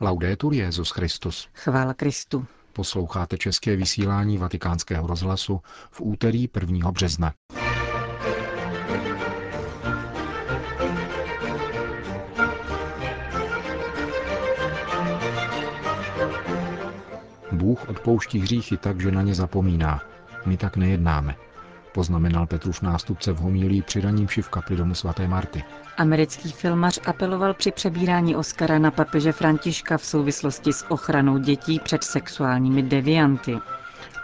Laudetur Jezus Christus. Chvála Kristu. Posloucháte české vysílání Vatikánského rozhlasu v úterý 1. března. Bůh odpouští hříchy tak, že na ně zapomíná. My tak nejednáme poznamenal Petrův nástupce v homílí při raním v kapli domu svaté Marty. Americký filmař apeloval při přebírání Oscara na papeže Františka v souvislosti s ochranou dětí před sexuálními devianty.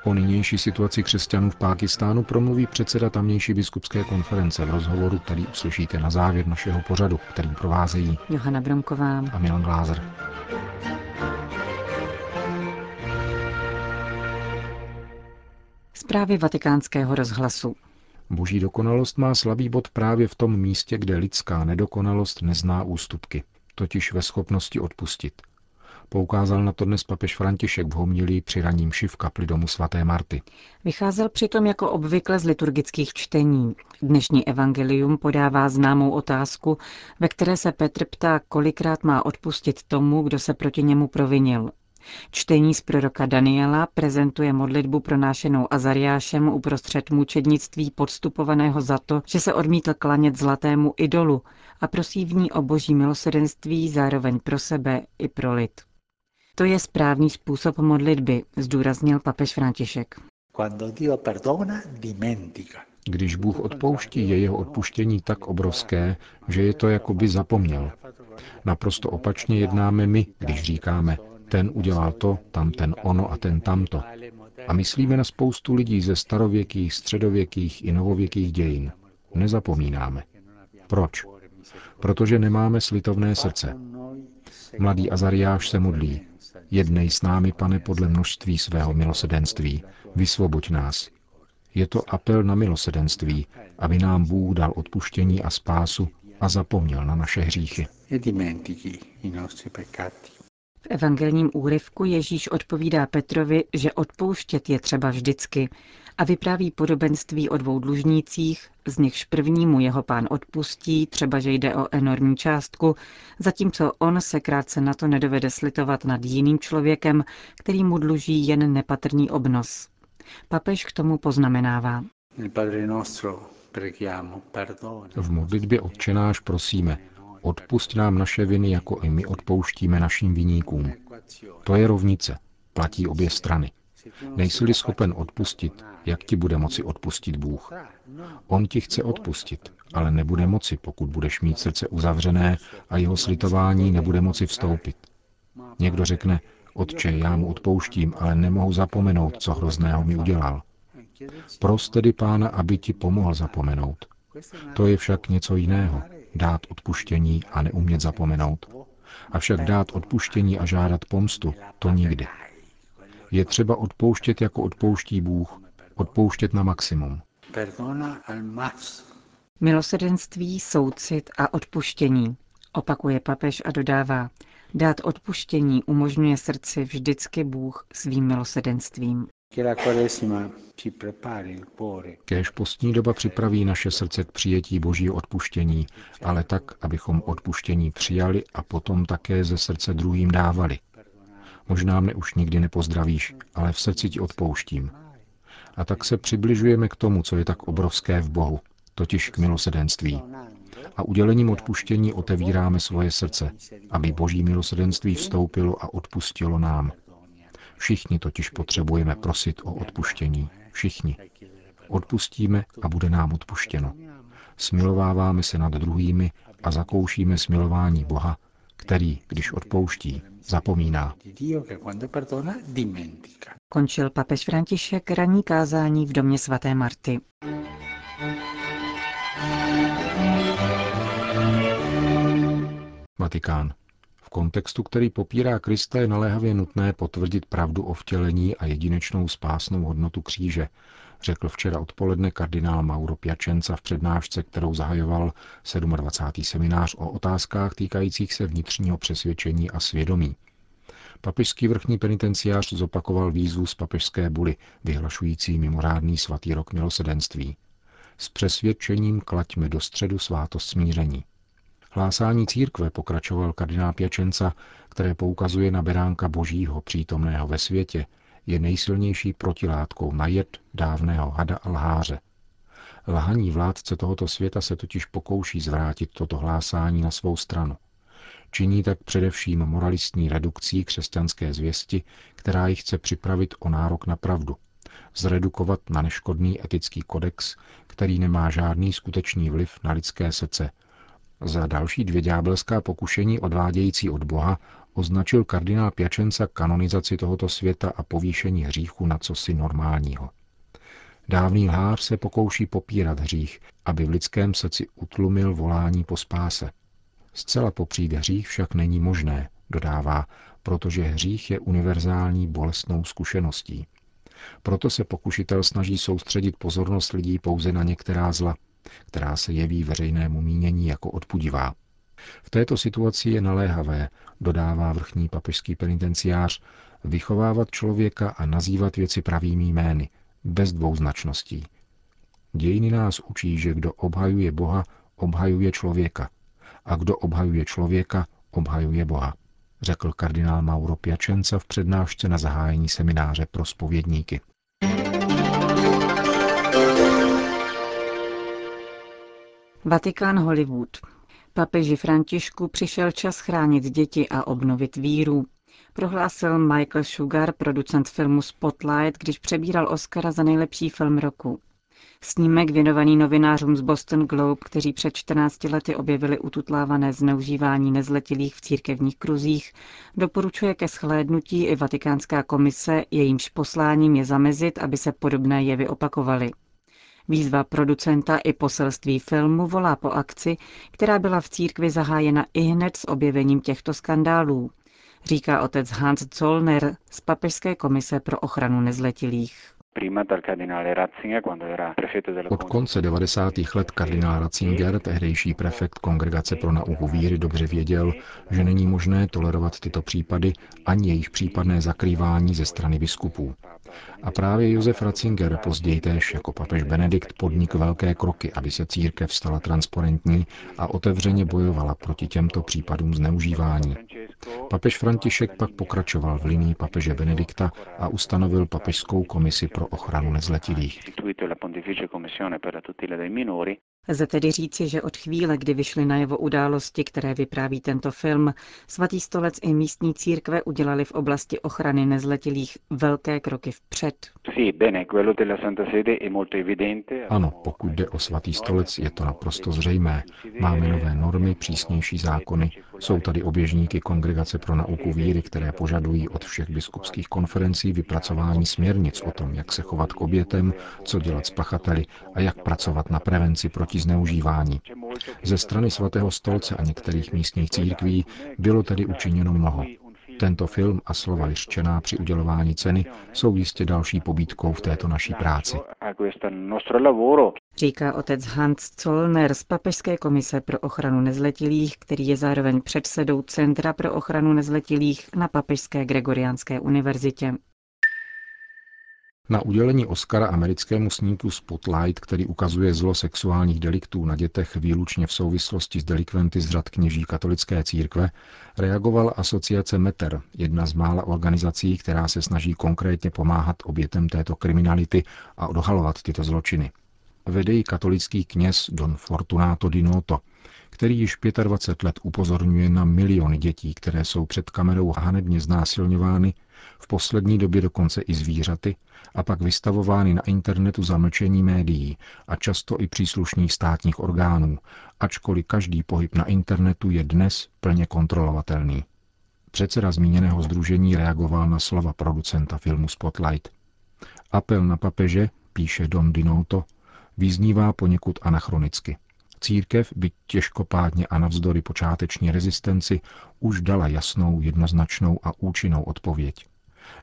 O nynější situaci křesťanů v Pákistánu promluví předseda tamnější biskupské konference v rozhovoru, který uslyšíte na závěr našeho pořadu, kterým provázejí Johana Bromková a Milan Glázer. Zprávy vatikánského rozhlasu. Boží dokonalost má slabý bod právě v tom místě, kde lidská nedokonalost nezná ústupky, totiž ve schopnosti odpustit. Poukázal na to dnes papež František v homilí při raním šiv kapli domu svaté Marty. Vycházel přitom jako obvykle z liturgických čtení. Dnešní evangelium podává známou otázku, ve které se Petr ptá, kolikrát má odpustit tomu, kdo se proti němu provinil. Čtení z proroka Daniela prezentuje modlitbu pronášenou Azariášem uprostřed mučednictví podstupovaného za to, že se odmítl klanět zlatému idolu a prosí v ní o boží milosedenství zároveň pro sebe i pro lid. To je správný způsob modlitby, zdůraznil papež František. Když Bůh odpouští, je jeho odpuštění tak obrovské, že je to jako by zapomněl. Naprosto opačně jednáme my, když říkáme, ten udělal to, tam ten ono a ten tamto. A myslíme na spoustu lidí ze starověkých, středověkých i novověkých dějin. Nezapomínáme. Proč? Protože nemáme slitovné srdce. Mladý Azariáš se modlí. Jednej s námi, pane, podle množství svého milosedenství. Vysvoboď nás. Je to apel na milosedenství, aby nám Bůh dal odpuštění a spásu a zapomněl na naše hříchy. V evangelním úryvku Ježíš odpovídá Petrovi, že odpouštět je třeba vždycky a vypráví podobenství o dvou dlužnících, z nichž prvnímu jeho pán odpustí, třeba že jde o enormní částku, zatímco on se krátce na to nedovede slitovat nad jiným člověkem, který mu dluží jen nepatrný obnos. Papež k tomu poznamenává. V modlitbě odčenáš prosíme, Odpust nám naše viny, jako i my odpouštíme našim viníkům. To je rovnice. Platí obě strany. Nejsi-li schopen odpustit, jak ti bude moci odpustit Bůh? On ti chce odpustit, ale nebude moci, pokud budeš mít srdce uzavřené a jeho slitování nebude moci vstoupit. Někdo řekne, Otče, já mu odpouštím, ale nemohu zapomenout, co hrozného mi udělal. Pros tedy pána, aby ti pomohl zapomenout. To je však něco jiného dát odpuštění a neumět zapomenout. Avšak dát odpuštění a žádat pomstu, to nikdy. Je třeba odpouštět, jako odpouští Bůh, odpouštět na maximum. Milosedenství, soucit a odpuštění, opakuje papež a dodává, dát odpuštění umožňuje srdci vždycky Bůh svým milosedenstvím. Kéž postní doba připraví naše srdce k přijetí božího odpuštění, ale tak, abychom odpuštění přijali a potom také ze srdce druhým dávali. Možná mne už nikdy nepozdravíš, ale v srdci ti odpouštím. A tak se přibližujeme k tomu, co je tak obrovské v Bohu, totiž k milosedenství. A udělením odpuštění otevíráme svoje srdce, aby boží milosedenství vstoupilo a odpustilo nám. Všichni totiž potřebujeme prosit o odpuštění. Všichni. Odpustíme a bude nám odpuštěno. Smilováváme se nad druhými a zakoušíme smilování Boha, který, když odpouští, zapomíná. Končil papež František ranní kázání v domě svaté Marty. Vatikán. V kontextu, který popírá Krista, je naléhavě nutné potvrdit pravdu o vtělení a jedinečnou spásnou hodnotu kříže, řekl včera odpoledne kardinál Mauro Piacenza v přednášce, kterou zahajoval 27. seminář o otázkách týkajících se vnitřního přesvědčení a svědomí. Papežský vrchní penitenciář zopakoval výzvu z papežské buly, vyhlašující mimořádný svatý rok milosedenství. S přesvědčením klaďme do středu svátost smíření. Hlásání církve, pokračoval kardinál Pěčenca, které poukazuje na beránka božího přítomného ve světě, je nejsilnější protilátkou na jed dávného hada a lháře. Lhaní vládce tohoto světa se totiž pokouší zvrátit toto hlásání na svou stranu. Činí tak především moralistní redukcí křesťanské zvěsti, která ji chce připravit o nárok na pravdu, zredukovat na neškodný etický kodex, který nemá žádný skutečný vliv na lidské srdce. Za další dvě ďábelská pokušení odvádějící od Boha označil kardinál Pěčenca kanonizaci tohoto světa a povýšení hříchu na cosi normálního. Dávný lhář se pokouší popírat hřích, aby v lidském srdci utlumil volání po spáse. Zcela popřít hřích však není možné, dodává, protože hřích je univerzální bolestnou zkušeností. Proto se pokušitel snaží soustředit pozornost lidí pouze na některá zla, která se jeví veřejnému mínění jako odpudivá. V této situaci je naléhavé, dodává vrchní papežský penitenciář, vychovávat člověka a nazývat věci pravými jmény, bez dvouznačností. Dějiny nás učí, že kdo obhajuje Boha, obhajuje člověka. A kdo obhajuje člověka, obhajuje Boha, řekl kardinál Mauro Piacenza v přednášce na zahájení semináře pro spovědníky. Vatikán Hollywood. Papeži Františku přišel čas chránit děti a obnovit víru, prohlásil Michael Sugar, producent filmu Spotlight, když přebíral Oscara za nejlepší film roku. Snímek věnovaný novinářům z Boston Globe, kteří před 14 lety objevili ututlávané zneužívání nezletilých v církevních kruzích, doporučuje ke schlédnutí i Vatikánská komise, jejímž posláním je zamezit, aby se podobné jevy opakovaly. Výzva producenta i poselství filmu volá po akci, která byla v církvi zahájena i hned s objevením těchto skandálů, říká otec Hans Zollner z Papežské komise pro ochranu nezletilých. Od konce 90. let kardinál Ratzinger, tehdejší prefekt Kongregace pro nauku víry, dobře věděl, že není možné tolerovat tyto případy ani jejich případné zakrývání ze strany biskupů. A právě Josef Ratzinger, později též jako papež Benedikt, podnik velké kroky, aby se církev stala transparentní a otevřeně bojovala proti těmto případům zneužívání. Papež František pak pokračoval v linii papeže Benedikta a ustanovil papežskou komisi pro ochranu nezletilých. Lze tedy říci, že od chvíle, kdy vyšly najevo události, které vypráví tento film, svatý stolec i místní církve udělali v oblasti ochrany nezletilých velké kroky vpřed. Ano, pokud jde o svatý stolec, je to naprosto zřejmé. Máme nové normy, přísnější zákony, jsou tady oběžníky Kongregace pro nauku víry, které požadují od všech biskupských konferencí vypracování směrnic o tom, jak se chovat k obětem, co dělat s pachateli a jak pracovat na prevenci proti zneužívání. Ze strany svatého stolce a některých místních církví bylo tedy učiněno mnoho. Tento film a slova vyřčená při udělování ceny jsou jistě další pobídkou v této naší práci. Říká otec Hans Zollner z Papežské komise pro ochranu nezletilých, který je zároveň předsedou Centra pro ochranu nezletilých na Papežské Gregoriánské univerzitě. Na udělení Oscara americkému snímku Spotlight, který ukazuje zlo sexuálních deliktů na dětech výlučně v souvislosti s delikventy z řad kněží katolické církve, reagovala asociace METER, jedna z mála organizací, která se snaží konkrétně pomáhat obětem této kriminality a odhalovat tyto zločiny. Vede ji katolický kněz Don Fortunato Di Noto, který již 25 let upozorňuje na miliony dětí, které jsou před kamerou hanebně znásilňovány, v poslední době dokonce i zvířaty, a pak vystavovány na internetu za mlčení médií a často i příslušných státních orgánů, ačkoliv každý pohyb na internetu je dnes plně kontrolovatelný. Předseda zmíněného združení reagoval na slova producenta filmu Spotlight. Apel na papeže, píše Don Dinoto, vyznívá poněkud anachronicky. Církev, byť těžkopádně a navzdory počáteční rezistenci, už dala jasnou, jednoznačnou a účinnou odpověď.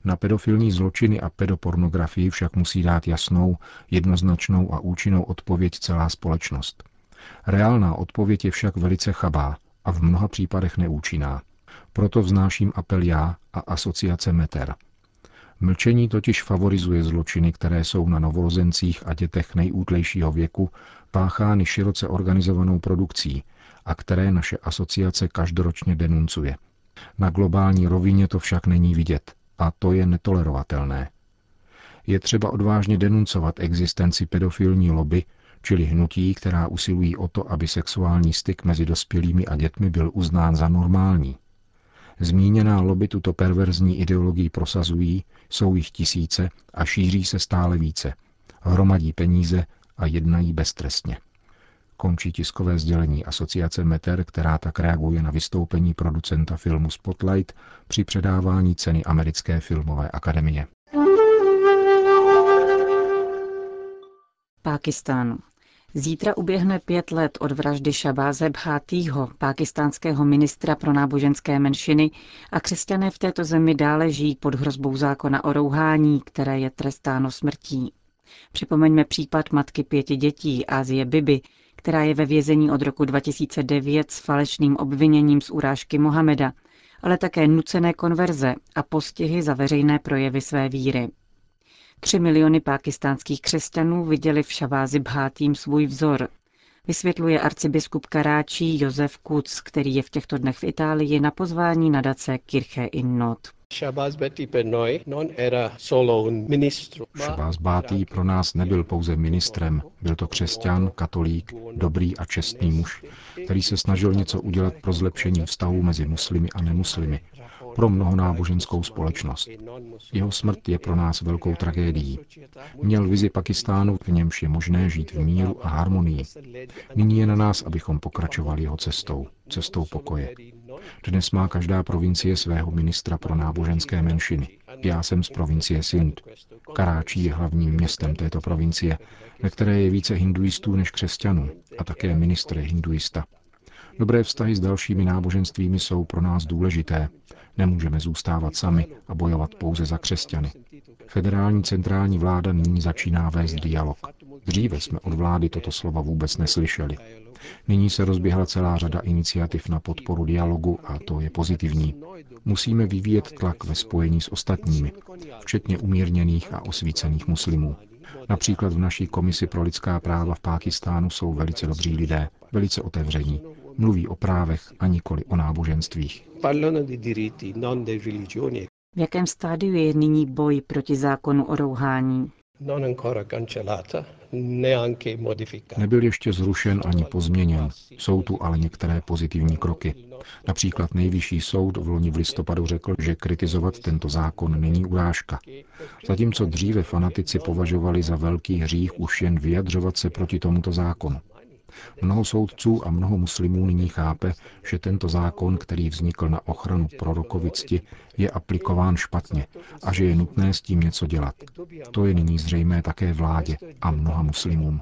Na pedofilní zločiny a pedopornografii však musí dát jasnou, jednoznačnou a účinnou odpověď celá společnost. Reálná odpověď je však velice chabá a v mnoha případech neúčinná. Proto vznáším apel já a asociace Meter. Mlčení totiž favorizuje zločiny, které jsou na novorozencích a dětech nejútlejšího věku páchány široce organizovanou produkcí a které naše asociace každoročně denuncuje. Na globální rovině to však není vidět a to je netolerovatelné. Je třeba odvážně denuncovat existenci pedofilní lobby, čili hnutí, která usilují o to, aby sexuální styk mezi dospělými a dětmi byl uznán za normální. Zmíněná lobby tuto perverzní ideologii prosazují, jsou jich tisíce a šíří se stále více. Hromadí peníze a jednají beztrestně. Končí tiskové sdělení asociace Meter, která tak reaguje na vystoupení producenta filmu Spotlight při předávání ceny Americké filmové akademie. Pákistánu. Zítra uběhne pět let od vraždy Šabáze Bhátýho, pákistánského ministra pro náboženské menšiny, a křesťané v této zemi dále žijí pod hrozbou zákona o rouhání, které je trestáno smrtí. Připomeňme případ matky pěti dětí, Ázie Bibi, která je ve vězení od roku 2009 s falešným obviněním z urážky Mohameda, ale také nucené konverze a postihy za veřejné projevy své víry. Tři miliony pákistánských křesťanů viděli v Šavázi Bhátým svůj vzor, vysvětluje arcibiskup Karáčí Josef Kuc, který je v těchto dnech v Itálii na pozvání nadace Kirche in Not. Shabazz Bátý pro nás nebyl pouze ministrem, byl to křesťan, katolík, dobrý a čestný muž, který se snažil něco udělat pro zlepšení vztahů mezi muslimy a nemuslimy, pro mnohonáboženskou společnost. Jeho smrt je pro nás velkou tragédií. Měl vizi Pakistánu, v němž je možné žít v míru a harmonii. Nyní je na nás, abychom pokračovali jeho cestou, cestou pokoje. Dnes má každá provincie svého ministra pro náboženské menšiny. Já jsem z provincie Sindh. Karáčí je hlavním městem této provincie, ve které je více hinduistů než křesťanů a také ministr je hinduista. Dobré vztahy s dalšími náboženstvími jsou pro nás důležité. Nemůžeme zůstávat sami a bojovat pouze za křesťany. Federální centrální vláda nyní začíná vést dialog. Dříve jsme od vlády toto slova vůbec neslyšeli. Nyní se rozběhla celá řada iniciativ na podporu dialogu a to je pozitivní. Musíme vyvíjet tlak ve spojení s ostatními, včetně umírněných a osvícených muslimů. Například v naší komisi pro lidská práva v Pákistánu jsou velice dobří lidé, velice otevření. Mluví o právech a nikoli o náboženstvích. V jakém stádiu je nyní boj proti zákonu o rouhání? Nebyl ještě zrušen ani pozměněn. Jsou tu ale některé pozitivní kroky. Například nejvyšší soud v loni v listopadu řekl, že kritizovat tento zákon není urážka. Zatímco dříve fanatici považovali za velký hřích už jen vyjadřovat se proti tomuto zákonu. Mnoho soudců a mnoho muslimů nyní chápe, že tento zákon, který vznikl na ochranu prorokovicti, je aplikován špatně a že je nutné s tím něco dělat. To je nyní zřejmé také vládě a mnoha muslimům.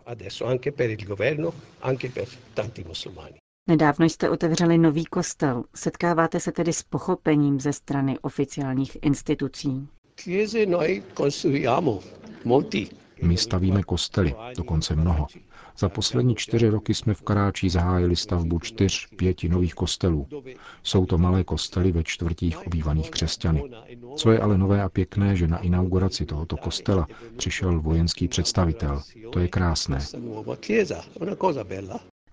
Nedávno jste otevřeli nový kostel. Setkáváte se tedy s pochopením ze strany oficiálních institucí? My stavíme kostely, dokonce mnoho. Za poslední čtyři roky jsme v Karáči zahájili stavbu čtyř, pěti nových kostelů. Jsou to malé kostely ve čtvrtích obývaných křesťany. Co je ale nové a pěkné, že na inauguraci tohoto kostela přišel vojenský představitel. To je krásné.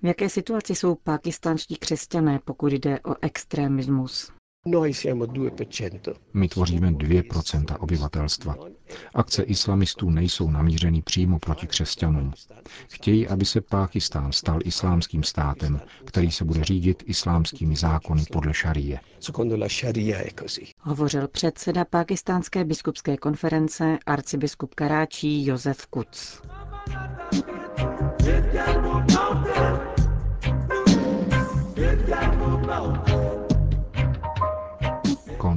V jaké situaci jsou pakistánští křesťané, pokud jde o extremismus? My tvoříme 2% obyvatelstva. Akce islamistů nejsou namířeny přímo proti křesťanům. Chtějí, aby se Pákistán stal islámským státem, který se bude řídit islámskými zákony podle šarie. Hovořil předseda Pákistánské biskupské konference arcibiskup Karáčí Josef Kuc.